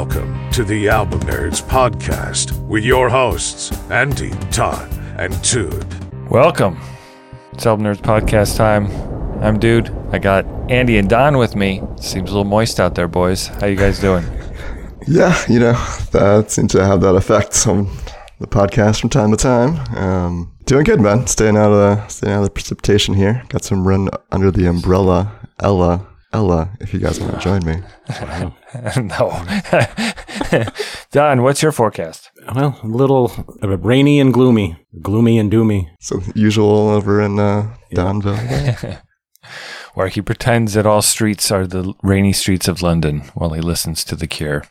welcome to the Album Nerds Podcast with your hosts, Andy, Todd, and Dude. Welcome. It's Album Nerds Podcast time. I'm Dude. I got Andy and Don with me. Seems a little moist out there, boys. How you guys doing? Yeah, you know, that seems to have that effect on the podcast from time to time. Um, doing good, man. Staying out of the staying out of the precipitation here. Got some run under the umbrella. Ella, Ella, if you guys want to join me. no. Don, what's your forecast? Well, a little rainy and gloomy, gloomy and doomy. So usual over in uh, Donville. Where he pretends that all streets are the rainy streets of London while he listens to The Cure.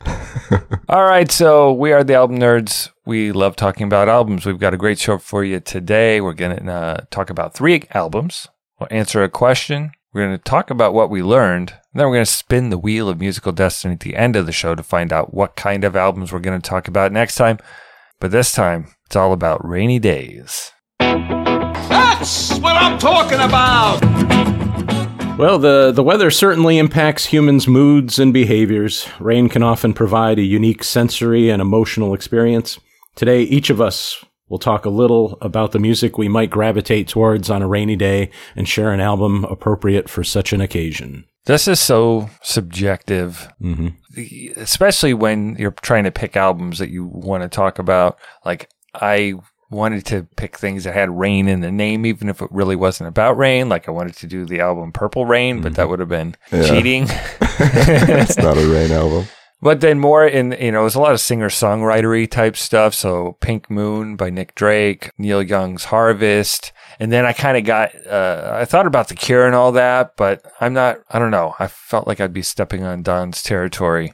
all right, so we are the album nerds. We love talking about albums. We've got a great show for you today. We're going to uh, talk about three albums. We'll answer a question. We're going to talk about what we learned. And then we're going to spin the wheel of musical destiny at the end of the show to find out what kind of albums we're going to talk about next time. But this time, it's all about rainy days. That's what I'm talking about! Well, the, the weather certainly impacts humans' moods and behaviors. Rain can often provide a unique sensory and emotional experience. Today, each of us will talk a little about the music we might gravitate towards on a rainy day and share an album appropriate for such an occasion. This is so subjective, hmm especially when you're trying to pick albums that you want to talk about. Like, I wanted to pick things that had rain in the name, even if it really wasn't about rain. Like, I wanted to do the album Purple Rain, but that would have been Yeah. cheating. it's not a rain album. But then more in, you know, it was a lot of singer songwritery type stuff. So Pink Moon by Nick Drake, Neil Young's Harvest. And then I kind of got, uh, I thought about The Cure and all that, but I'm not, I don't know. I felt like I'd be stepping on Don's territory.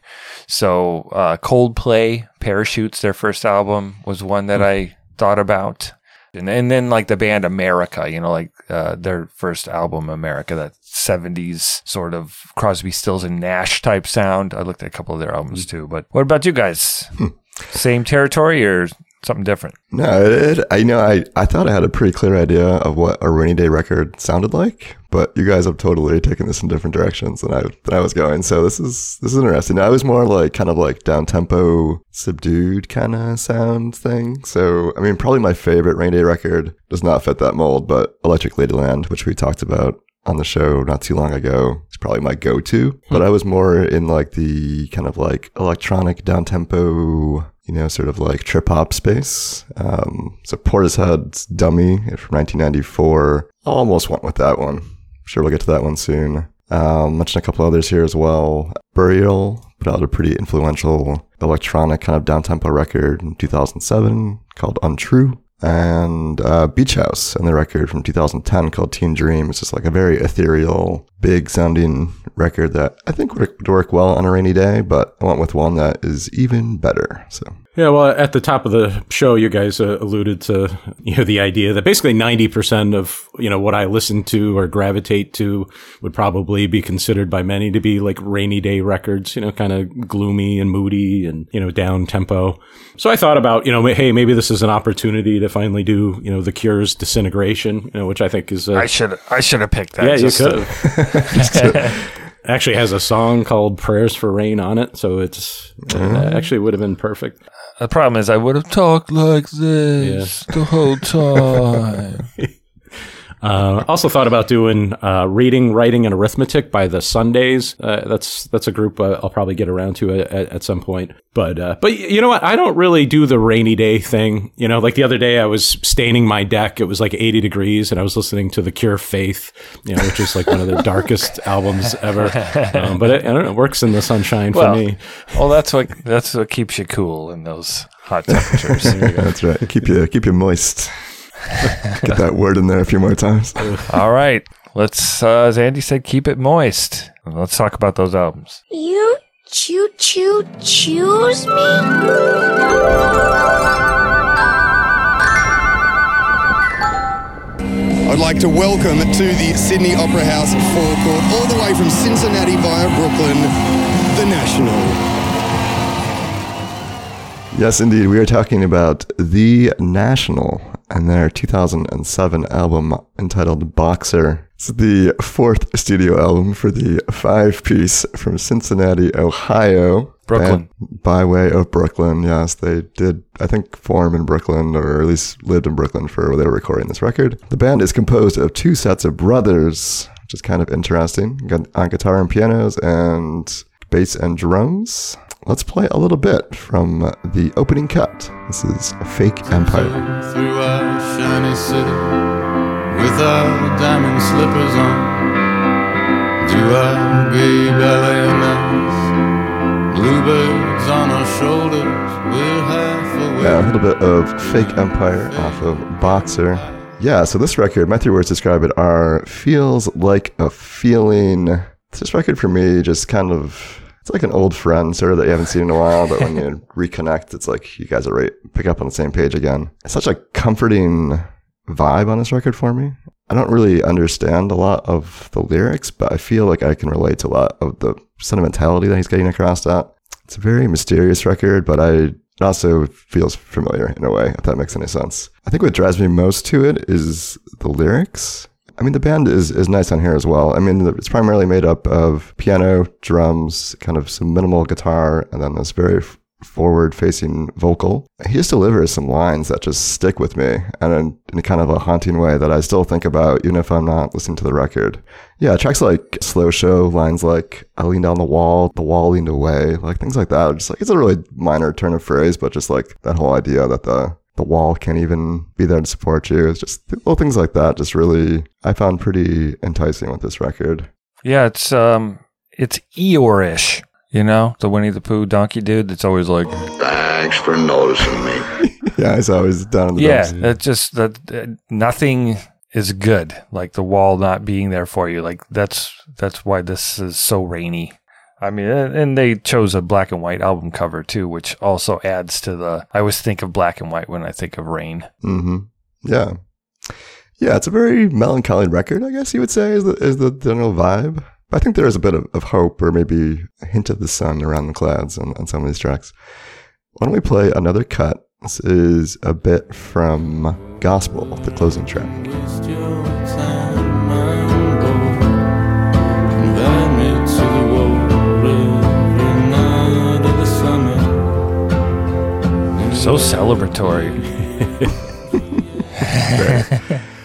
So, uh, Coldplay, Parachutes, their first album was one that I thought about. And, and then like the band America, you know, like, uh, their first album, America, that 70s sort of Crosby, Stills and Nash type sound. I looked at a couple of their albums mm. too. But what about you guys? Hmm. Same territory or something different? No, it, I know I, I thought I had a pretty clear idea of what a rainy day record sounded like, but you guys have totally taken this in different directions than I than I was going. So this is this is interesting. I was more like kind of like down tempo, subdued kind of sound thing. So I mean, probably my favorite rainy day record does not fit that mold, but Electric Ladyland, which we talked about on the show not too long ago, is probably my go-to. But I was more in like the kind of like electronic down tempo you know, sort of like trip hop space. Um, so Portishead's Dummy from 1994. I almost went with that one. Sure, we'll get to that one soon. Um, mention a couple others here as well. Burial put out a pretty influential electronic kind of down tempo record in 2007 called Untrue. And uh, Beach House and the record from 2010 called Teen Dream. It's just like a very ethereal, big sounding record that I think would work well on a rainy day, but I went with one that is even better. So Yeah, well, at the top of the show, you guys uh, alluded to you know the idea that basically ninety percent of you know what I listen to or gravitate to would probably be considered by many to be like rainy day records. You know, kind of gloomy and moody and you know down tempo. So I thought about you know hey maybe this is an opportunity to finally do you know the Cure's Disintegration, you know, which I think is uh, I should I should have picked that. yeah you could to- Actually has a song called "Prayers for Rain" on it, so it's uh, actually would have been perfect. the problem is I would have talked like this the whole time. Uh, also thought about doing uh, reading, writing, and arithmetic by the Sundays. Uh, that's that's a group uh, I'll probably get around to at, at some point. But uh, but you know what? I don't really do the rainy day thing. You know, like the other day I was staining my deck. It was like 80 degrees, and I was listening to The Cure Faith, you know, which is like one of the darkest albums ever. Um, but it, I don't know, it works in the sunshine for me. well, that's what that's what keeps you cool in those hot temperatures. that's right. Keep you keep you moist. Get that word in there a few more times. All right, let's. Uh, as Andy said, keep it moist. Let's talk about those albums. You choo choo choose me? I'd like to welcome to the Sydney Opera House forecourt, all the way from Cincinnati via Brooklyn, the National. Yes, indeed. We are talking about The National and their 2007 album entitled Boxer. It's the fourth studio album for the five piece from Cincinnati, Ohio. Brooklyn. By way of Brooklyn, yes. They did, I think, form in Brooklyn, or at least lived in Brooklyn for where they were recording this record. The band is composed of two sets of brothers, which is kind of interesting. Got on guitar and pianos and bass and drums. Let's play a little bit from the opening cut. This is Fake Empire. through our shiny city with our diamond slippers on. Do our gay ballet nights, bluebirds on our shoulders. We're half away. Yeah, a little bit of Fake Empire off of Boxer. Yeah, so this record, my three words to describe it are feels like a feeling. This record for me just kind of it's like an old friend sort of that you haven't seen in a while, but when you reconnect, it's like you guys are right pick up on the same page again. It's such a comforting vibe on this record for me. I don't really understand a lot of the lyrics, but I feel like I can relate to a lot of the sentimentality that he's getting across that. It's a very mysterious record, but I it also feels familiar in a way, if that makes any sense. I think what drives me most to it is the lyrics. I mean, the band is, is nice on here as well. I mean, it's primarily made up of piano, drums, kind of some minimal guitar, and then this very forward facing vocal. He just delivers some lines that just stick with me and in, in kind of a haunting way that I still think about even if I'm not listening to the record. Yeah, tracks like Slow Show, lines like I leaned on the wall, the wall leaned away, like things like that. Just like it's a really minor turn of phrase, but just like that whole idea that the the wall can't even be there to support you. It's just little things like that. Just really, I found pretty enticing with this record. Yeah, it's um, it's Eeyore-ish. You know, the Winnie the Pooh donkey dude. That's always like, Thanks for noticing me. Yeah, it's always down in the yeah, dumps. it's just that uh, nothing is good. Like the wall not being there for you. Like that's that's why this is so rainy. I mean, and and they chose a black and white album cover too, which also adds to the. I always think of black and white when I think of rain. hmm Yeah. Yeah, it's a very melancholy record, I guess you would say, is the, is the general vibe. But I think there is a bit of, of hope or maybe a hint of the sun around the clouds on, on some of these tracks. Why don't we play another cut? This is a bit from Gospel, the closing track. So celebratory.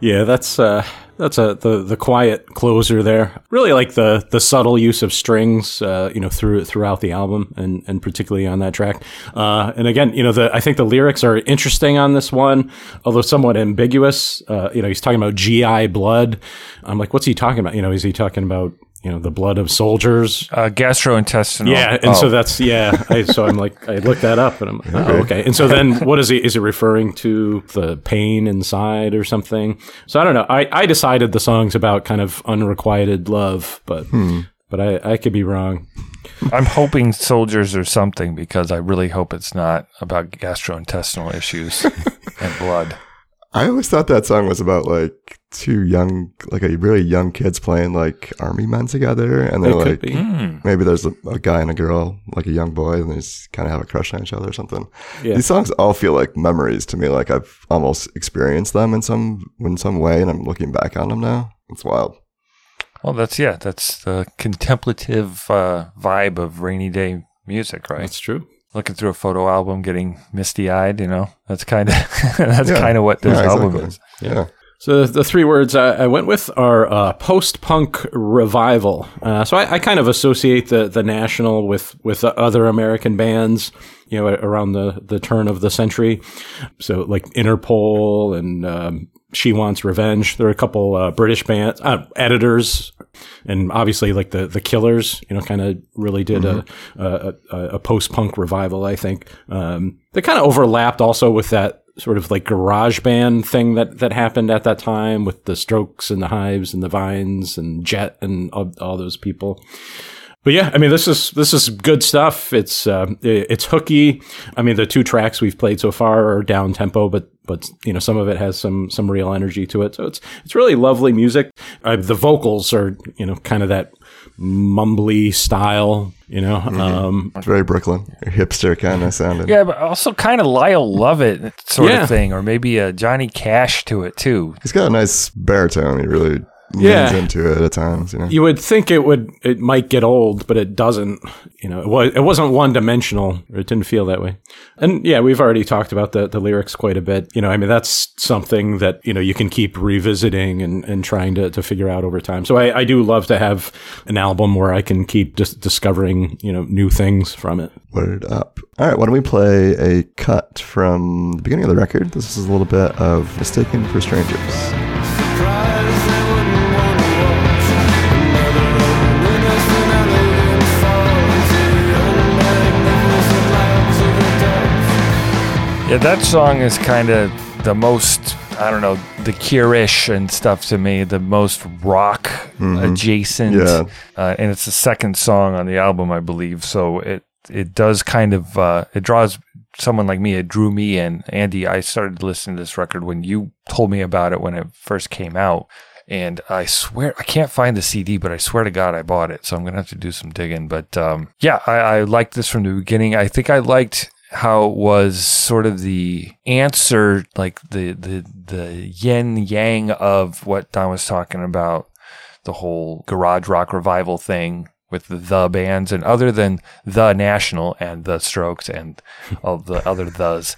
Yeah, that's uh, that's a the the quiet closer there. Really like the the subtle use of strings, uh, you know, through throughout the album, and and particularly on that track. Uh, and again, you know, the I think the lyrics are interesting on this one, although somewhat ambiguous. Uh, you know, he's talking about GI blood. I'm like, what's he talking about? You know, is he talking about you know the blood of soldiers? Uh, gastrointestinal. Yeah, and Oh. so that's yeah. I, so I'm like, I looked that up, and I'm like, oh, okay. And so then, what is he? Is it referring to the pain inside or something? So I don't know. I, I decided the song's about kind of unrequited love, but but I I could be wrong. I'm hoping soldiers or something because I really hope it's not about gastrointestinal issues and blood. I always thought that song was about like two young, like a really young kids playing like army men together, and they're It could like, be. Hmm. maybe there's a, a guy and a girl, like a young boy, and they just kind of have a crush on each other or something. Yeah. These songs all feel like memories to me. Like I've almost experienced them in some in some way, and I'm looking back on them now. It's wild. Well, that's yeah, that's the contemplative uh, vibe of rainy day music, right? That's true. Looking through a photo album, getting misty eyed. You know, that's kind of that's Yeah. kind of what this Yeah, album exactly. is. Yeah. So the three words I, I went with are uh, post-punk revival. Uh, so I, I kind of associate the the National with with the other American bands, you know, around the the turn of the century. So like Interpol and um, She Wants Revenge. There are a couple uh, British bands, uh, editors, and obviously like the the Killers. You know, kind of really did a, a a a post-punk revival. I think um, they kind of overlapped also with that sort of like garage band thing that that happened at that time with the Strokes and the Hives and the Vines and Jet and all, all those people. But yeah, I mean, this is this is good stuff. It's it- it's hooky. I mean, the two tracks we've played so far are down tempo, but but you know some of it has some some real energy to it. So it's it's really lovely music. Uh, the vocals are you know kind of that mumbly style. You know, um, It's very Brooklyn, hipster kind of sounding. Yeah, but also kind of Lyle Lovett sort Yeah. of thing, or maybe a Johnny Cash to it too. He's got a nice baritone. He really leans Yeah. into it at times. You know, you would think it would it might get old, but it doesn't. You know, it was it wasn't one dimensional. Or it didn't feel that way. And yeah, we've already talked about the the lyrics quite a bit. You know, I mean that's something that you know you can keep revisiting and, and trying to, to figure out over time. So I, I do love to have an album where I can keep just discovering you know new things from it. Word up. All right, why don't we play a cut from the beginning of the record? This is a little bit of Mistaken for Strangers. Yeah, that song is kind of the most, I don't know, the Cure-ish and stuff to me, the most rock adjacent. Yeah. Uh, and it's the second song on the album, I believe. So it it does kind of uh, it draws someone like me. It drew me in. Andy, I started listening to this record when you told me about it when it first came out. And I swear I can't find the CD, but I swear to God I bought it. So I'm gonna have to do some digging. But um, yeah, I, I liked this from the beginning. I think I liked how it was sort of the answer, like the the the yin yang of what Don was talking about, the whole garage rock revival thing with the, the bands, and other than the National and the Strokes and all the other thes.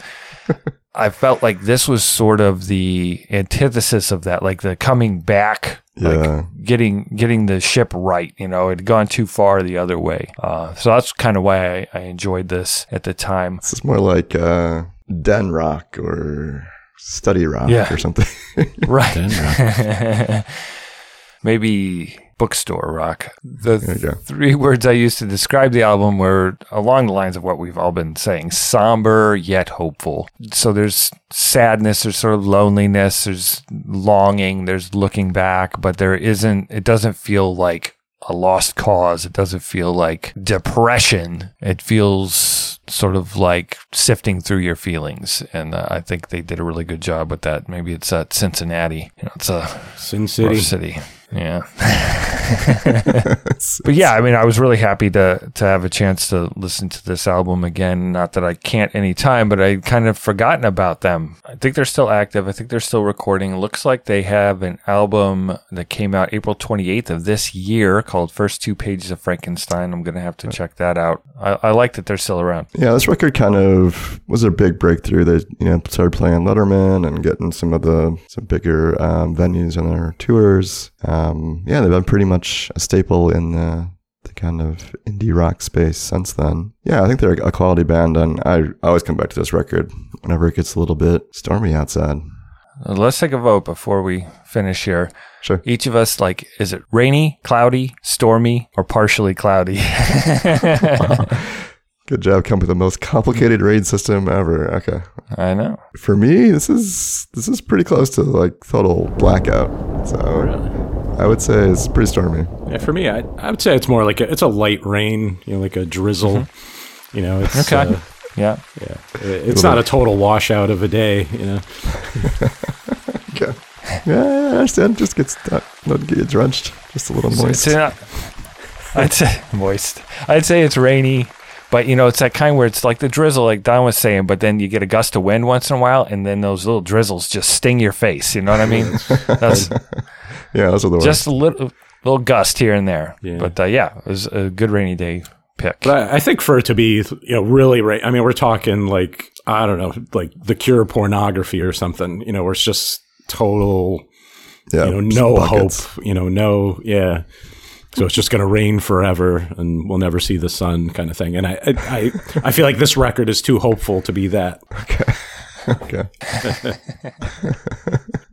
I felt like this was sort of the antithesis of that, like the coming back, Yeah. like getting getting the ship right. You know, it had gone too far the other way. Uh, so that's kind of why I, I enjoyed this at the time. This is more like uh, Den Rock or Study Rock Yeah. or something. Right. Maybe bookstore rock. The There three words I used to describe the album were along the lines of what we've all been saying somber yet hopeful. So there's sadness, there's sort of loneliness, there's longing, there's looking back, but there isn't, it doesn't feel like a lost cause. It doesn't feel like depression. It feels sort of like sifting through your feelings. And uh, I think they did a really good job with that. Maybe it's at Cincinnati. You know, it's a Sin City. city. Yeah. but yeah, I mean, I was really happy to to have a chance to listen to this album again. Not that I can't anytime, but I kind of forgotten about them. I think they're still active. I think they're still recording. Looks like they have an album that came out April 28th of this year called First Two Pages of Frankenstein. I'm going to have to check that out. I, I like that they're still around. Yeah, this record kind of was a big breakthrough. They you know started playing Letterman and getting some of the some bigger um, venues on their tours. Um, Um, yeah, they've been pretty much a staple in the the kind of indie rock space since then. Yeah, I think they're a quality band, and I, I always come back to this record whenever it gets a little bit stormy outside. Let's take a vote before we finish here. Sure. Each of us, like, is it rainy, cloudy, stormy, or partially cloudy? Good job coming with the most complicated raid system ever. Okay. I know. For me, this is this is pretty close to like total blackout. So I would say it's pretty stormy. Yeah, for me, I, I would say it's more like a, it's a light rain, you know, like a drizzle. You know, it's Okay. uh, Yeah. yeah, it's not a total washout of a day. You know, Okay. Yeah, I understand. Just gets not, not get drenched, just a little moist. It's not, I'd say moist. I'd say it's rainy, but you know, it's that kind where it's like the drizzle, like Don was saying, but then you get a gust of wind once in a while, and then those little drizzles just sting your face. You know what I mean? That's yeah, that's are the worst. just a little, little gust here and there. Yeah. But uh, yeah, it was a good rainy day pick. but I, I think for it to be, you know, really, ra- I mean, we're talking like I don't know, like the Cure pornography or something. You know, where it's just total, yeah, you know, no buckets. hope. You know, no, yeah. So it's just going to rain forever, and we'll never see the sun, kind of thing. And I, I, I, I feel like this record is too hopeful to be that. Okay.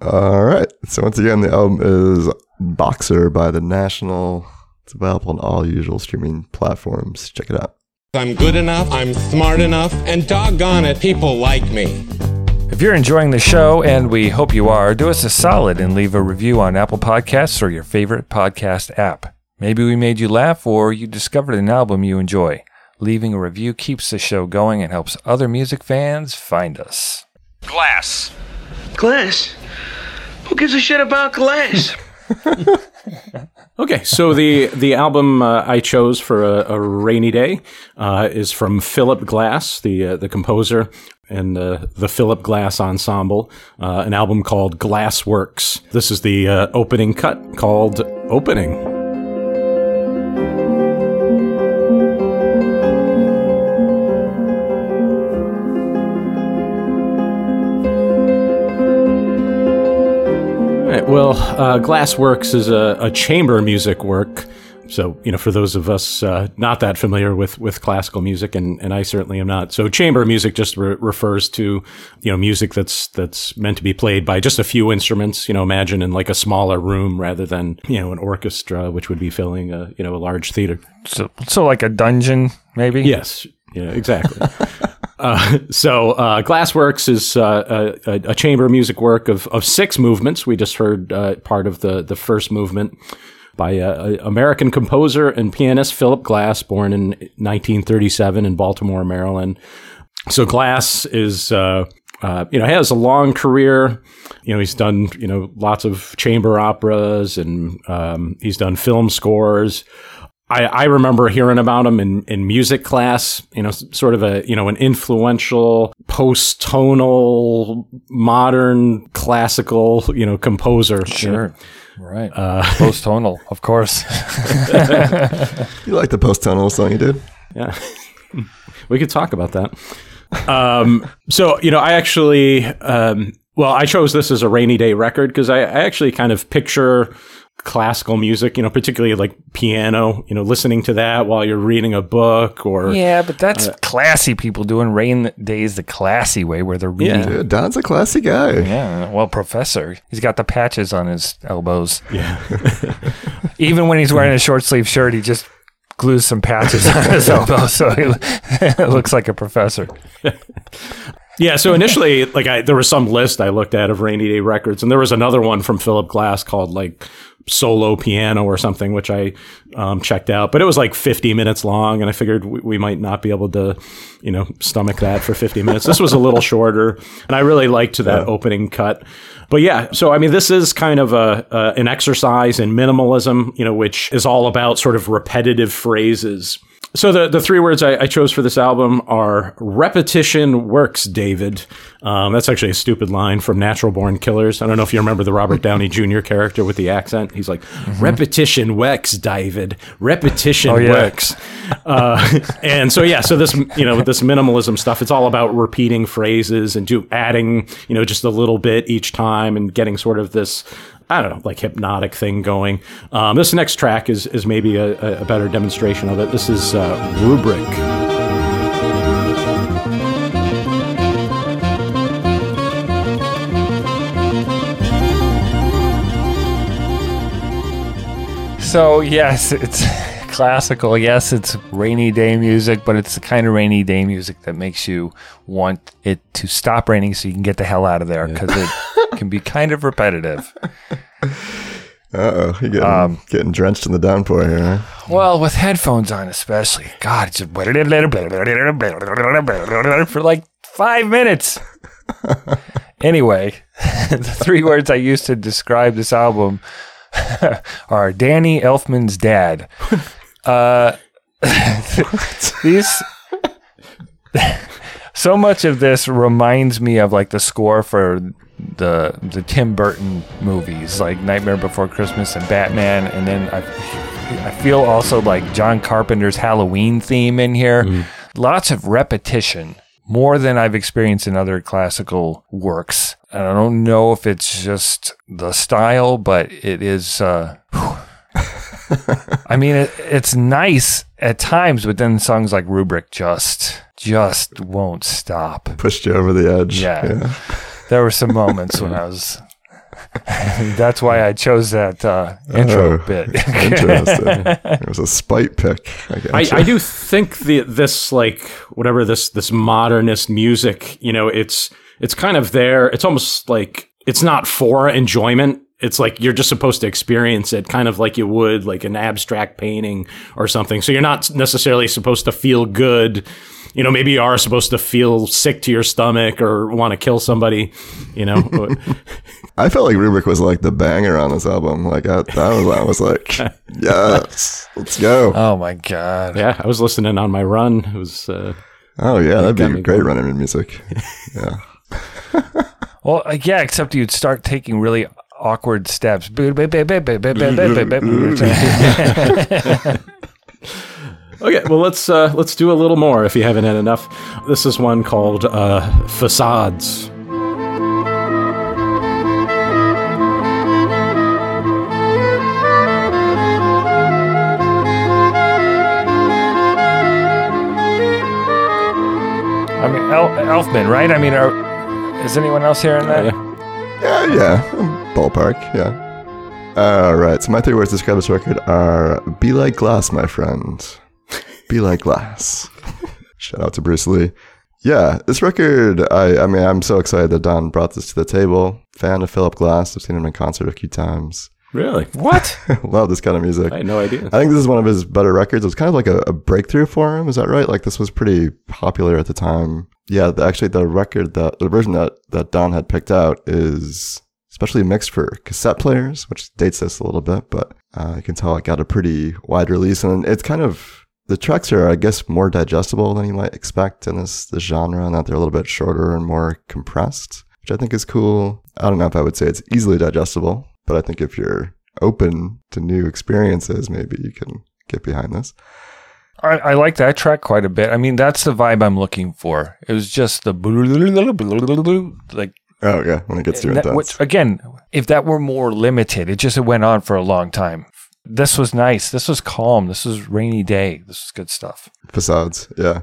All right. So once again, the album is Boxer by the National. It's available on all usual streaming platforms. Check it out. I'm good enough, I'm smart enough, and doggone it, people like me. If you're enjoying the show, and we hope you are, do us a solid and leave a review on Apple Podcasts or your favorite podcast app. Maybe we made you laugh or you discovered an album you enjoy. Leaving a review keeps the show going and helps other music fans find us. Glass. Glass? Who gives a shit about glass? Okay, so the the album uh, I chose for a, a rainy day uh, is from Philip Glass, the uh, the composer, and uh, the Philip Glass Ensemble, uh, an album called Glassworks. This is the uh, opening cut called Opening. All right, well, uh, Glassworks is a, a chamber music work. So, you know, for those of us uh, not that familiar with, with classical music, and, and I certainly am not. So, chamber music just re- refers to, you know, music that's that's meant to be played by just a few instruments. You know, imagine in like a smaller room rather than you know an orchestra, which would be filling a you know a large theater. So, so like a dungeon, maybe. Yes. Yeah. Exactly. Uh, so uh, Glassworks is uh, a, a, chamber music work of, of six movements. We just heard uh, part of the, the first movement by an American composer and pianist Philip Glass, born in 1937 in Baltimore, Maryland. So Glass is, uh, uh, you know, has a long career. You know, he's done, you know, lots of chamber operas and um, he's done film scores. I, I remember hearing about him in, in music class, you know, sort of a, you know, an influential post-tonal modern classical, you know, composer. Sure. Right. Uh, post-tonal, of course. you like the post-tonal song you did? Yeah. we could talk about that. Um, so, you know, I actually, um, well, I chose this as a rainy day record because I, I actually kind of picture classical music, you know, particularly like piano, you know, listening to that while you're reading a book or Yeah, but that's uh, classy people doing rain days the classy way where they're reading. Yeah, Dude, Don's a classy guy. Yeah, well, professor. He's got the patches on his elbows. Yeah. Even when he's wearing a short sleeve shirt, he just glues some patches on his elbows so he looks like a professor. Yeah, so initially, like I, there was some list I looked at of rainy day records, and there was another one from Philip Glass called like solo piano or something, which I um, checked out. But it was like 50 minutes long, and I figured we, we, might not be able to, you know, stomach that for 50 minutes. This was a little shorter, and I really liked that yeah. opening cut. But yeah, so I mean, this is kind of a, a an exercise in minimalism, you know, which is all about sort of repetitive phrases so the, the three words I, I, chose for this album are repetition works, David. Um, that's actually a stupid line from Natural Born Killers. I don't know if you remember the Robert Downey Jr. character with the accent. He's like, mm-hmm. repetition works, David. Repetition oh, yeah. works. Uh, and so, yeah, so this, you know, this minimalism stuff, it's all about repeating phrases and do adding, you know, just a little bit each time and getting sort of this I don't know, like hypnotic thing going. Um, this next track is is maybe a, a, better demonstration of it. This is uh, Rubric. So yes, it's classical. Yes, it's rainy day music, but it's the kind of rainy day music that makes you want it to stop raining so you can get the hell out of there because yeah. it can be kind of repetitive. Uh oh, you're getting, um, getting drenched in the downpour here. Huh? Well, with headphones on, especially. God, just for like five minutes. anyway, the three words I used to describe this album are Danny Elfman's dad. Uh, these so much of this reminds me of like the score for the the Tim Burton movies, like Nightmare Before Christmas and Batman, and then I I feel also like John Carpenter's Halloween theme in here. Mm. Lots of repetition, more than I've experienced in other classical works. And I don't know if it's just the style, but it is. Uh, I mean, it, it's nice at times, but then songs like Rubric just just won't stop. Pushed you over the edge. Yeah. yeah. There were some moments when I was. that's why I chose that uh, intro oh, bit. interesting. It was a spite pick. I, I, I, do think the this like whatever this this modernist music, you know, it's it's kind of there. It's almost like it's not for enjoyment it's like you're just supposed to experience it kind of like you would like an abstract painting or something. So you're not necessarily supposed to feel good, you know, maybe you are supposed to feel sick to your stomach or want to kill somebody, you know. I felt like Rubric was like the banger on this album. Like I, that was, I was like, yes, let's go. Oh my god. yeah, I was listening on my run. It was, uh, Oh yeah, that'd got be me great going. running in music. Yeah. Well, uh, yeah, except you'd start taking really awkward steps. Okay, well let's uh, let's do a little more if you haven't had enough. This is one called uh, Facades. I mean, El- Elfman, right? I mean, are, is anyone else hearing that? yeah. Yeah, yeah. um, Ballpark, yeah. All right. So my three words to describe this record are "Be like glass, my friend. Be like glass." Shout out to Bruce Lee. Yeah, this record. I, I mean, I'm so excited that Don brought this to the table. Fan of Philip Glass. I've seen him in concert a few times. Really? What? Love this kind of music. I had no idea. I think this is one of his better records. It was kind of like a, a breakthrough for him. Is that right? Like this was pretty popular at the time. Yeah, the, actually, the record that the version that that Don had picked out is especially mixed for cassette players, which dates this a little bit, but uh, you can tell it got a pretty wide release, and it's kind of the tracks are, I guess, more digestible than you might expect in this this genre, and that they're a little bit shorter and more compressed, which I think is cool. I don't know if I would say it's easily digestible, but I think if you're open to new experiences, maybe you can get behind this. I, I like that track quite a bit. I mean, that's the vibe I'm looking for. It was just the like Oh yeah, when it gets too that, intense. which again, if that were more limited, it just it went on for a long time. This was nice. This was calm. This was rainy day. This was good stuff. Facades, yeah,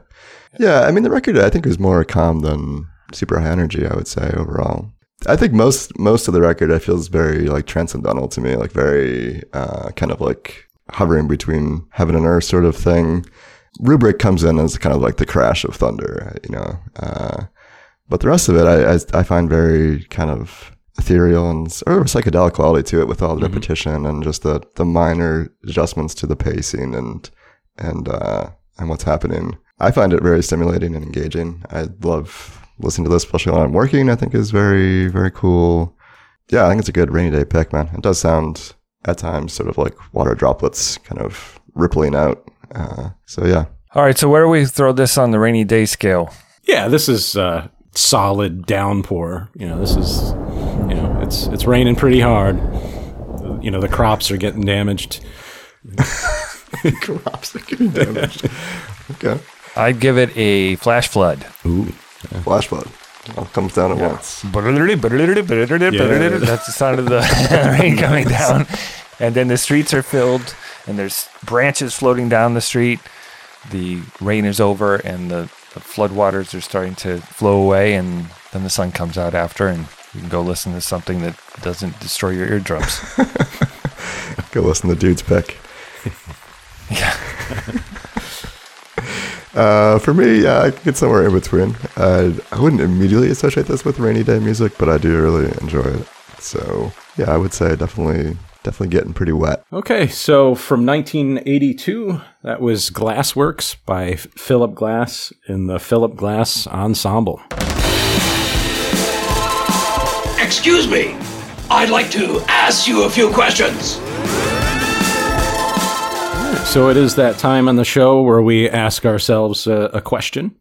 yeah. I mean, the record I think was more calm than super high energy. I would say overall. I think most most of the record I feel is very like transcendental to me, like very uh, kind of like hovering between heaven and earth sort of thing. Rubric comes in as kind of like the crash of thunder, you know. Uh, but the rest of it, I, I, I find very kind of ethereal and sort of psychedelic quality to it, with all the repetition and just the the minor adjustments to the pacing and and uh, and what's happening. I find it very stimulating and engaging. I love listening to this, especially when I'm working. I think is very very cool. Yeah, I think it's a good rainy day pick, man. It does sound at times sort of like water droplets kind of rippling out. Uh, so yeah, All right, so where do we throw this on the rainy day scale? Yeah, this is uh, solid downpour. You know, this is, you know, it's it's raining pretty hard. You know, the crops are getting damaged. crops are getting damaged. okay, I'd give it a flash flood. Ooh, flash flood. All comes down at once. That's the sound of the rain coming down. And then the streets are filled, and there's branches floating down the street. The rain is over, and the, the floodwaters are starting to flow away, and then the sun comes out after, and you can go listen to something that doesn't destroy your eardrums. Go listen to Dude's pick. yeah. Uh, for me, yeah, I could get somewhere in between. Uh, I wouldn't immediately associate this with rainy day music, but I do really enjoy it. So yeah, I would say definitely, definitely getting pretty wet. Okay, so from 1982, that was Glassworks by Philip Glass in the Philip Glass Ensemble. Excuse me. I'd like to ask you a few questions. So it is that time on the show where we ask ourselves a, a question.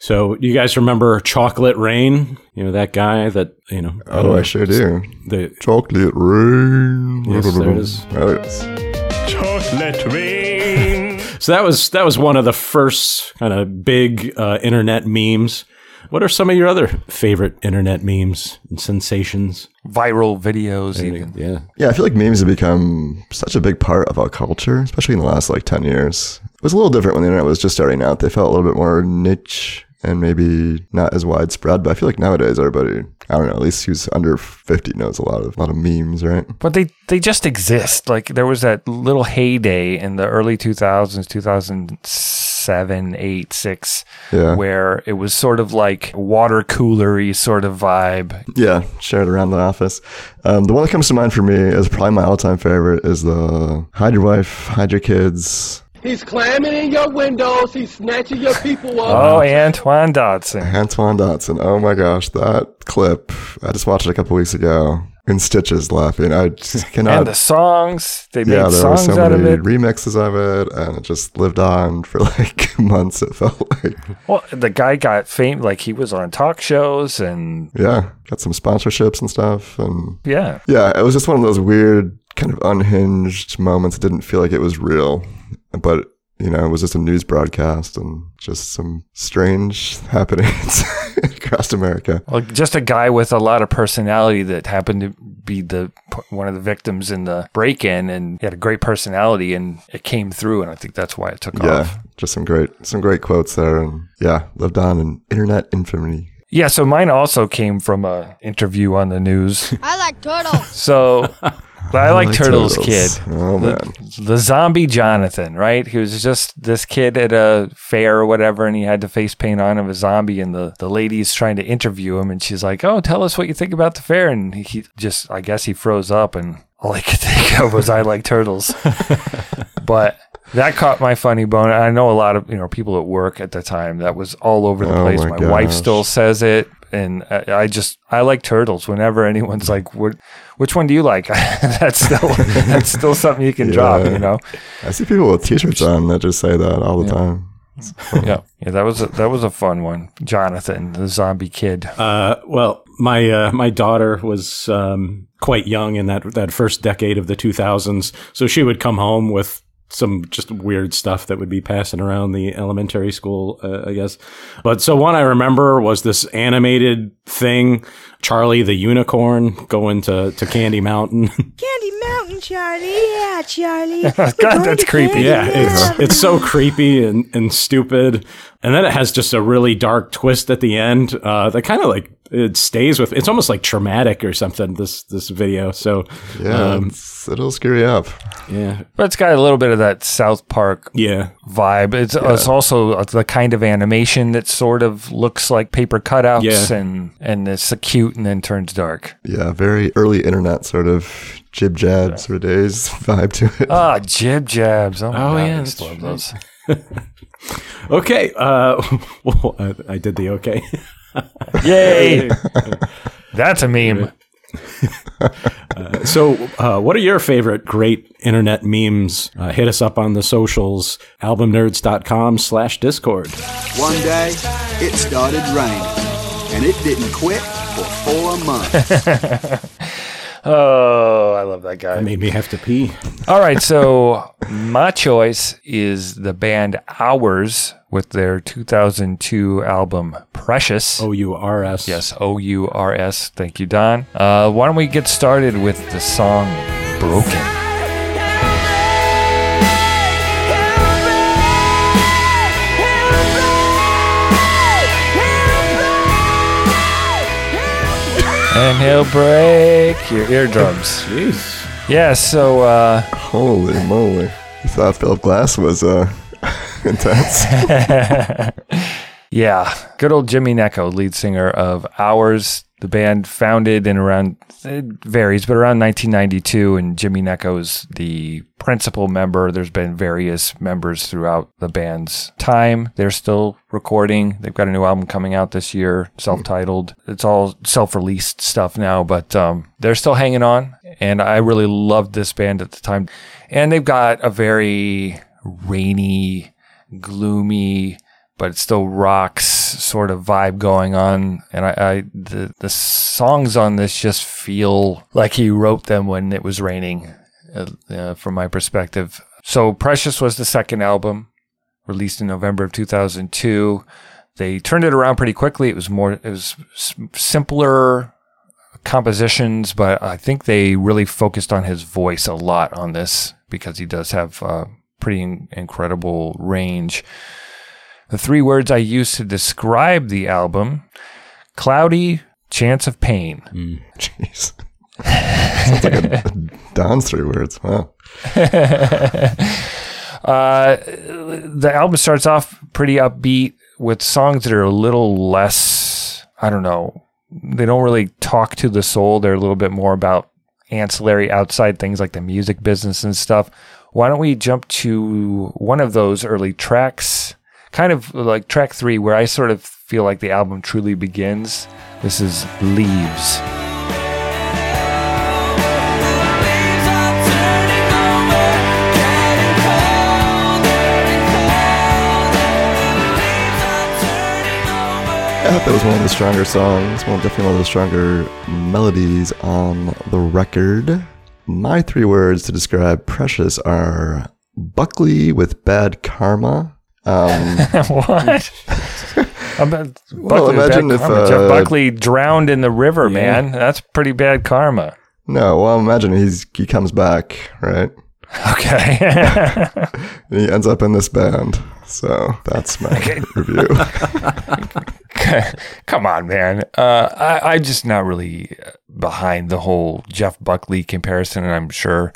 So you guys remember Chocolate Rain? You know that guy that you know. Oh, I sure do. The chocolate rain. Yes, there it is. Oh, yes. Chocolate rain. So that was that was one of the first kind of big uh, internet memes. What are some of your other favorite internet memes and sensations? Viral videos, even. Yeah. Yeah, I feel like memes have become such a big part of our culture, especially in the last like 10 years. It was a little different when the internet was just starting out. They felt a little bit more niche and maybe not as widespread, but I feel like nowadays everybody, I don't know, at least who's under 50 knows a lot of, a lot of memes, right? But they, they just exist. Like there was that little heyday in the early 2000s, 2007, 8, 6, Yeah. where it was sort of like water coolery sort of vibe. Yeah, shared around the office. Um, the one that comes to mind for me is probably my all-time favorite is the hide your wife, hide your kids, He's climbing in your windows. He's snatching your people up. Oh, Antoine Dodson. Antoine Dodson. Oh my gosh, that clip. I just watched it a couple weeks ago. In stitches laughing. I just cannot. And the songs, they made yeah, there were songs so out of many it. remixes of it, and it just lived on for like months. It felt like, Well, the guy got fame, like he was on talk shows and yeah, got some sponsorships and stuff, and yeah. yeah, it was just one of those weird, kind of unhinged moments. It didn't feel like it was real, but you know, it was just a news broadcast and just some strange happenings across America. Well, just a guy with a lot of personality that happened to be the one of the victims in the break-in, and he had a great personality, and it came through, and I think that's why it took Yeah, off. Yeah, just some great, some great quotes there, and yeah, lived on in internet infamy. Yeah, so mine also came from a interview on the news. I like turtles. So but I, like, like Turtles, Turtles. Kid. Oh, the, man. the zombie Jonathan, right? He was just this kid at a fair or whatever, and he had the face paint on of a zombie, and the, the lady's trying to interview him, and she's like, Oh, tell us what you think about the fair. And he, he just, I guess he froze up, and all I could think of was I like turtles. but that caught my funny bone. I know a lot of you know people at work at the time that was all over the Oh place. my My, wife still says it, and I, I just I like turtles. Whenever anyone's like, "What? Which one do you like?" that's still that's still something you can drop. You know? I see people with T-shirts on that just say that all the time. Yeah, yeah. That was a, that was a fun one. Jonathan, the zombie kid. Uh, well, my uh, my daughter was um, quite young in that that first decade of the 2000s, so she would come home with some just weird stuff that would be passing around the elementary school, uh, I guess. But so one I remember was this animated thing, Charlie the unicorn going to to Candy Mountain. Candy Mountain, Charlie. Yeah, Charlie. God, that's creepy. yeah, it's it's so creepy and, and stupid. And then it has just a really dark twist at the end. Uh, that kind of like it stays with. It's almost like traumatic or something. This this video. So Yeah, um, it's, it'll screw you up. yeah, But it's got a little bit of that South Park yeah, vibe. It's, it's also the kind of animation that sort of looks like paper cutouts, Yeah. and and it's cute and then turns dark. Yeah, very early internet sort of jib jab sort of days vibe to it. Ah, jib jabs. Oh, my Oh, God, yeah, I used that's love right. those. Okay. Uh, well, I, I did the okay. Yay! That's a meme. So, uh, what are your favorite great internet memes? Uh, hit us up on the socials, albumnerds.com slash discord. One day, it started raining, and it didn't quit for four months. Oh, I love that guy. That made me have to pee. All right, so my choice is the band Ours with their 2002 album Precious. O U R S. Yes, O U R S. Thank you, Don. Uh, why don't we get started with the song Broken? And he'll break your eardrums. Jeez. Yeah, so uh, Holy moly! I thought Philip Glass was uh, intense. Yeah, good old Jimmy Gnecco, lead singer of Ours. The band founded in around it varies, but around 1992, and Jimmy Gnecco is the principal member. There's been various members throughout the band's time. They're still recording. They've got a new album coming out this year, self-titled. It's all self-released stuff now, but um, they're still hanging on. And I really loved this band at the time. And they've got a very rainy, gloomy but it still rocks sort of vibe going on. And I, I the the songs on this just feel like he wrote them when it was raining, uh, uh, from my perspective. So Precious was the second album, released in November of 2002. They turned it around pretty quickly. It was more, it was simpler compositions, but I think they really focused on his voice a lot on this because he does have uh, pretty in- incredible range. The three words I used to describe the album cloudy, chance of pain. Jeez. Sounds like a, Don's three words. Wow. Uh, the album starts off pretty upbeat with songs that are a little less, I don't know, they don't really talk to the soul. They're a little bit more about ancillary outside things like the music business and stuff. why don't we jump to one of those early tracks, kind of like track three, where I sort of feel like the album truly begins. This is Leaves. I thought that was one of the stronger songs, one definitely one of the stronger melodies on the record. My three words to describe Precious are Buckley with bad karma. Um, what? About Well, imagine if, uh, Jeff Buckley drowned in the river, man. That's pretty bad karma. no, well, imagine he's he comes back, right? Okay. He ends up in this band. So that's my review. Come on, man. Uh, I, I'm just not really behind the whole Jeff Buckley comparison, and I'm sure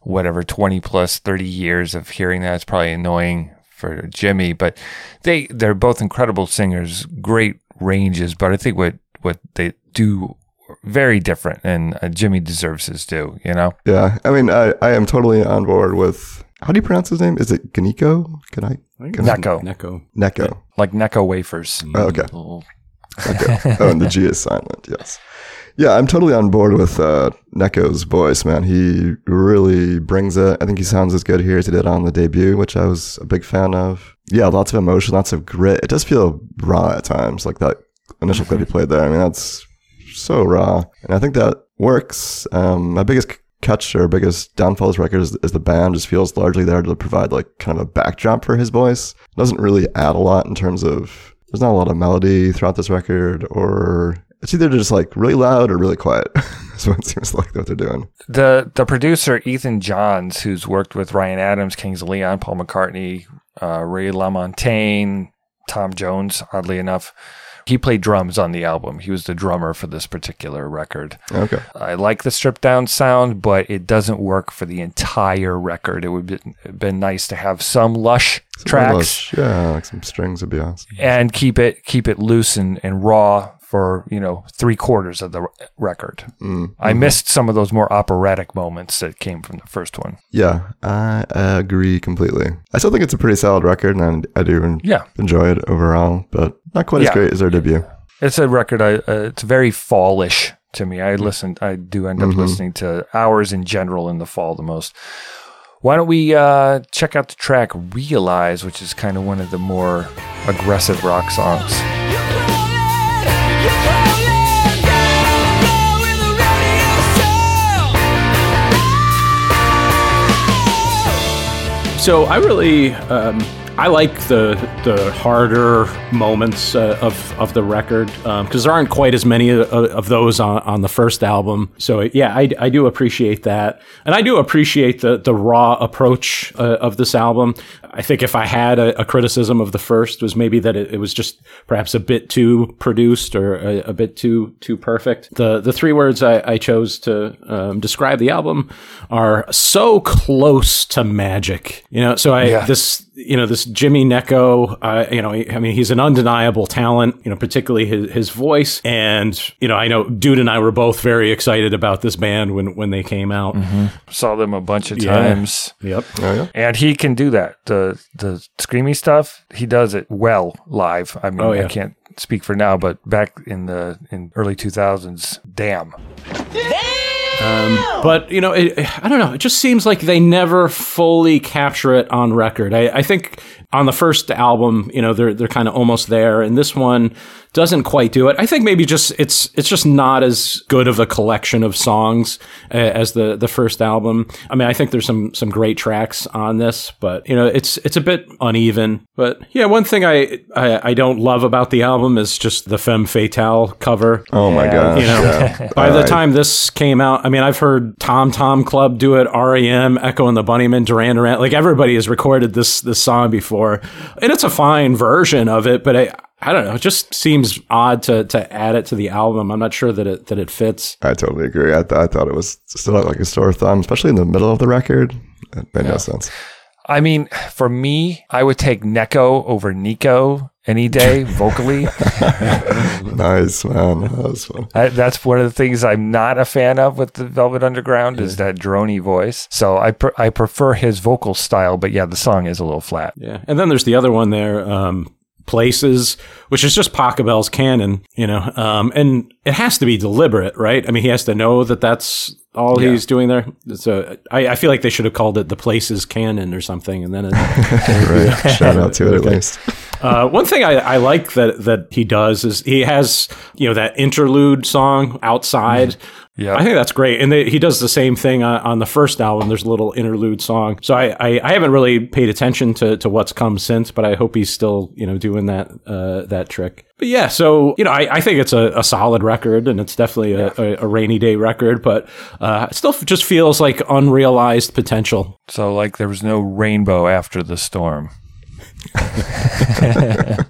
whatever 20 plus 30 years of hearing that is probably annoying for Jimmy. But they they're both incredible singers, great ranges. But I think what what they do very different, and uh, Jimmy deserves his due. You know. yeah, I mean, I, I am totally on board with. How do you pronounce his name? Is it Ganiko? Can I? Can I- Neko, Neko. Neko. like Necco wafers. Oh, okay. Little- Okay. Oh, and the G is silent. Yes. Yeah, I'm totally on board with uh, Gnecco's voice, man. He really brings it. I think he sounds as good here as he did on the debut, which I was a big fan of. Yeah, lots of emotion, lots of grit. It does feel raw at times, like that initial clip he played there. I mean, that's so raw, and I think that works. Um, my biggest catch or biggest downfall of this record is, is the band just feels largely there to provide like kind of a backdrop for his voice. It doesn't really add a lot in terms of there's not a lot of melody throughout this record, or it's either just like really loud or really quiet. That's what it seems like what they're doing. the the producer Ethan Johns, who's worked with Ryan Adams, Kings of Leon, Paul McCartney, uh, Ray LaMontagne, Tom Jones. Oddly enough, he played drums on the album. He was the drummer for this particular record. Okay. I like the stripped down sound, but it doesn't work for the entire record. It would be been nice to have some lush tracks Almost- yeah, like some strings would be awesome. and keep it keep it loose and, and raw for you know three quarters of the record. Mm, I mhm. missed some of those more operatic moments that came from the first one. Yeah, I agree completely. I still think it's a pretty solid record, and I do Yeah. enjoy it overall, but not quite as great as their debut. It's a record. I uh, it's very fallish to me. I listen. I do end up Mhm. listening to Ours in general in the fall the most. Why don't we uh, check out the track "Realize," which is kind of one of the more aggressive rock songs. So I really, um, I like the the harder moments uh, of of the record because there aren't quite as many of, of those on, on the first album. So yeah, I, I do appreciate that, and I do appreciate the the raw approach uh, of this album. I think if I had a, a criticism of the first was maybe that it, it was just perhaps a bit too produced or a, a bit too too perfect. The the three words I, I chose to um, describe the album are so close to magic. You know, so I Yeah. this you know this Jimmy Gnecco. Uh, you know, I mean, he's an undeniable talent. You know, particularly his his voice, and you know, I know Dude and I were both very excited about this band when when they came out. Saw them a bunch of Yeah. times. Yep. Oh yeah. And he can do that. The the screamy stuff, he does it well live. I mean, Oh, yeah. I can't speak for now, but back in the in early 2000s, damn. Um, but you know, it, I don't know. It just seems like they never fully capture it on record. I, I think on the first album, you know, they're they're kind of almost there, and this one doesn't quite do it. I think maybe just it's it's just not as good of a collection of songs uh, as the the first album. I mean, I think there's some some great tracks on this, but you know, it's it's a bit uneven. But yeah, one thing I I, I don't love about the album is just the femme fatale cover. Oh my god! You know, yeah. by the I- time this came out, I mean, I've heard Tom Tom Club do it, REM, Echo and the Bunnymen, Duran Duran. Like everybody has recorded this this song before, and it's a fine version of it. But I, I don't know, it just seems odd to to add it to the album. I'm not sure that it that it fits. I totally agree. I, th- I thought it was still like a sore thumb, especially in the middle of the record. It made no sense. I mean, for me, I would take Gnecco over Nico any day vocally. nice, man. That was fun. I, that's one of the things I'm not a fan of with the Velvet Underground is that drony voice. So I pr- I prefer his vocal style, but yeah, the song is a little flat. Yeah, and then there's the other one there, um, Places, which is just Pachelbel's canon, you know, um, and it has to be deliberate, right? I mean, he has to know that that's all Yeah. he's doing there. So I, I feel like they should have called it the Places canon or something, and then it, Right. Shout out to it at least. Uh, one thing I, I like that that he does is he has you know that interlude song outside. Yeah, I think that's great, and they, he does the same thing on, on the first album. There's a little interlude song, so I, I, I haven't really paid attention to, to what's come since, but I hope he's still you know doing that uh, that trick. But yeah, so you know I, I think it's a, a solid record, and it's definitely a, a, a rainy day record, but uh, it still just feels like unrealized potential. So like there was no rainbow after the storm.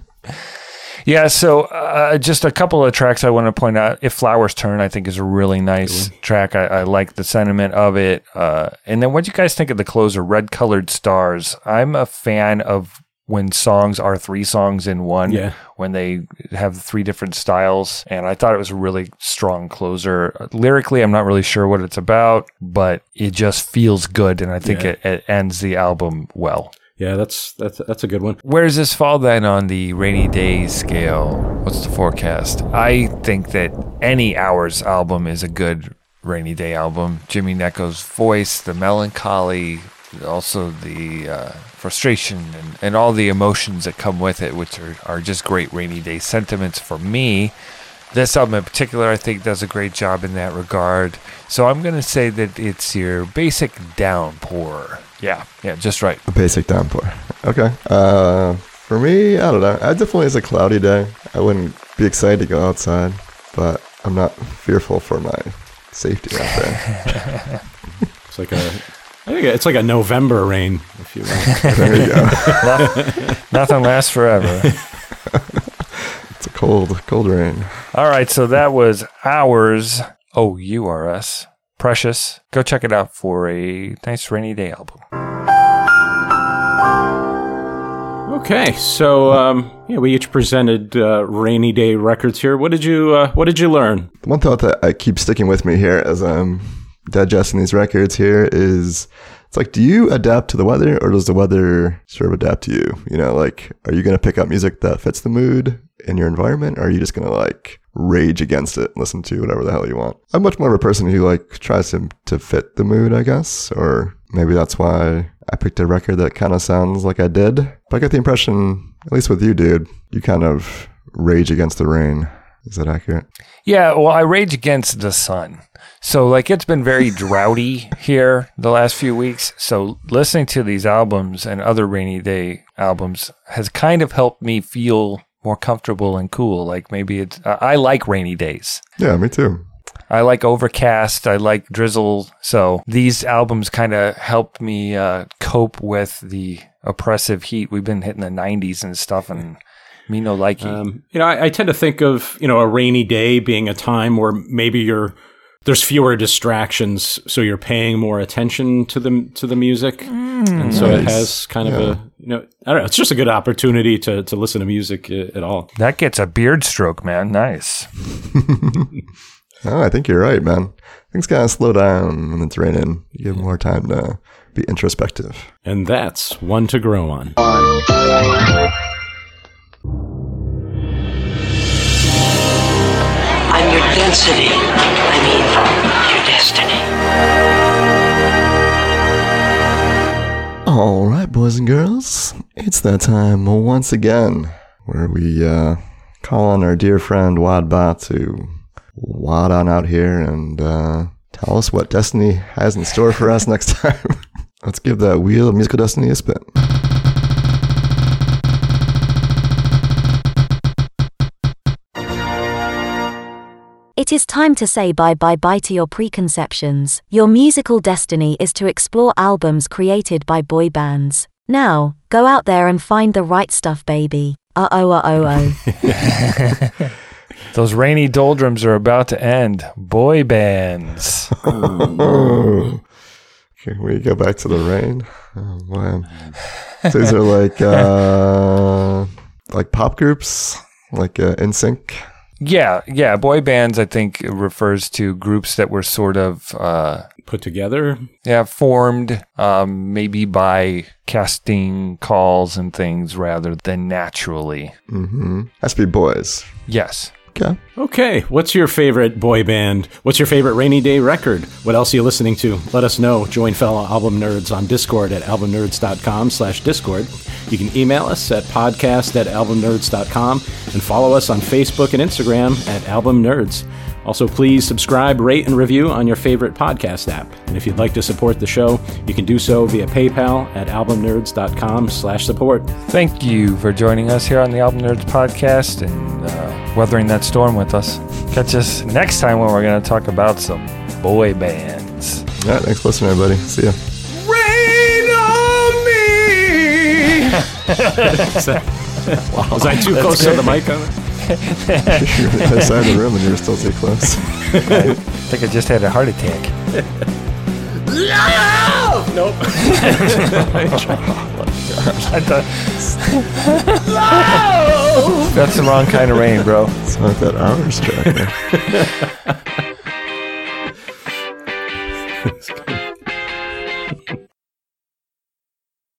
yeah, so uh, just a couple of tracks I want to point out. If Flowers Turn, I think is a really nice track. I, I like the sentiment of it. Uh, and then what do you guys think of the closer, Red Colored Stars? I'm a fan of when songs are three songs in one. Yeah. When they have three different styles. And I thought it was a really strong closer. Lyrically, I'm not really sure what it's about, but it just feels good. And I think Yeah. it, it ends the album well. Yeah, that's that's that's a good one. Where does this fall then on the rainy day scale? What's the forecast? I think that any Ours album is a good rainy day album. Jimmy Gnecco's voice, the melancholy, also the uh, frustration, and, and all the emotions that come with it, which are, are just great rainy day sentiments for me. This album in particular, I think, does a great job in that regard. So I'm going to say that it's your basic downpour. Yeah, yeah, just right. A basic downpour. Okay. Uh, for me, I don't know. I definitely it's a cloudy day. I wouldn't be excited to go outside, but I'm not fearful for my safety out there. It's like a I think it's like a November rain, if you will. there you go. Nothing lasts forever. It's a cold, cold rain. All right, so that was Ours. O U R S. Precious. Go check it out for a nice rainy day album. Okay, so um, yeah, we each presented uh, rainy day records here. What did you uh, What did you learn? One thought that I keep sticking with me here as I'm digesting these records here is it's like, do you adapt to the weather or does the weather sort of adapt to you? You know, like, are you going to pick up music that fits the mood in your environment or are you just going to like rage against it listen to whatever the hell you want? I'm much more of a person who like tries to, to fit the mood, I guess, or maybe that's why I picked a record that kind of sounds like I did. But I get the impression, at least with you, dude, you kind of rage against the rain. Is that accurate? Yeah, well, I rage against the sun. So, like, it's been very droughty here the last few weeks. So, listening to these albums and other rainy day albums has kind of helped me feel more comfortable and cool. Like, maybe it's, uh, I like rainy days. Yeah, me too. I like Overcast. I like Drizzle. So these albums kind of helped me uh, cope with the oppressive heat. We've been hitting the 90s and stuff, and me no likey. Um, you know, I, I tend to think of you know a rainy day being a time where maybe you're there's fewer distractions, so you're paying more attention to the to the music, and so it has kind of Yeah. a you know I don't know. It's just a good opportunity to to listen to music uh, at all. that gets a beard stroke, man. Nice. No, I think you're right, man. Things gotta slow down when it's raining. You give more time to be introspective. And that's one to grow on. Your density. I mean, your destiny. All right, boys and girls, it's that time once again where we uh, call on our dear friend Wadba to wad on out here and uh, tell us what Destiny has in store for us next time. Let's give that wheel of musical destiny a spin. It is time to say bye bye bye to your preconceptions. Your musical destiny is to explore albums created by boy bands. Now, go out there and find the right stuff, baby. Uh oh, uh oh, oh. Those rainy doldrums are about to end. Boy bands. Can we go back to the rain? Oh, man. These are like uh, like pop groups, like uh, NSYNC. Yeah, yeah. Boy bands, I think, refers to groups that were sort of uh, Put together. yeah formed, um, maybe by casting calls and things rather than naturally. Mm-hmm. Has to be boys. Yes. Okay. Okay, what's your favorite boy band? What's your favorite rainy day record? What else are you listening to? Let us know. Join fellow album nerds on Discord at albumnerds.com slash Discord. You can email us at podcast at albumnerds.com and follow us on Facebook and Instagram at Album Nerds. Also, please subscribe, rate, and review on your favorite podcast app. And if you'd like to support the show, you can do so via PayPal at albumnerds.com slash support. Thank you for joining us here on the Album Nerds podcast and uh, weathering that storm with us. Catch us next time when we're going to talk about some boy bands. Yeah, Thanks for listening, everybody. See ya. Rain on me! Was I too close to the mic on it? You're on the other side of the room and you're still too close. I think I just had a heart attack. Love! Nope. I thought- That's the wrong kind of rain, bro. It's not that Ours track. man. It's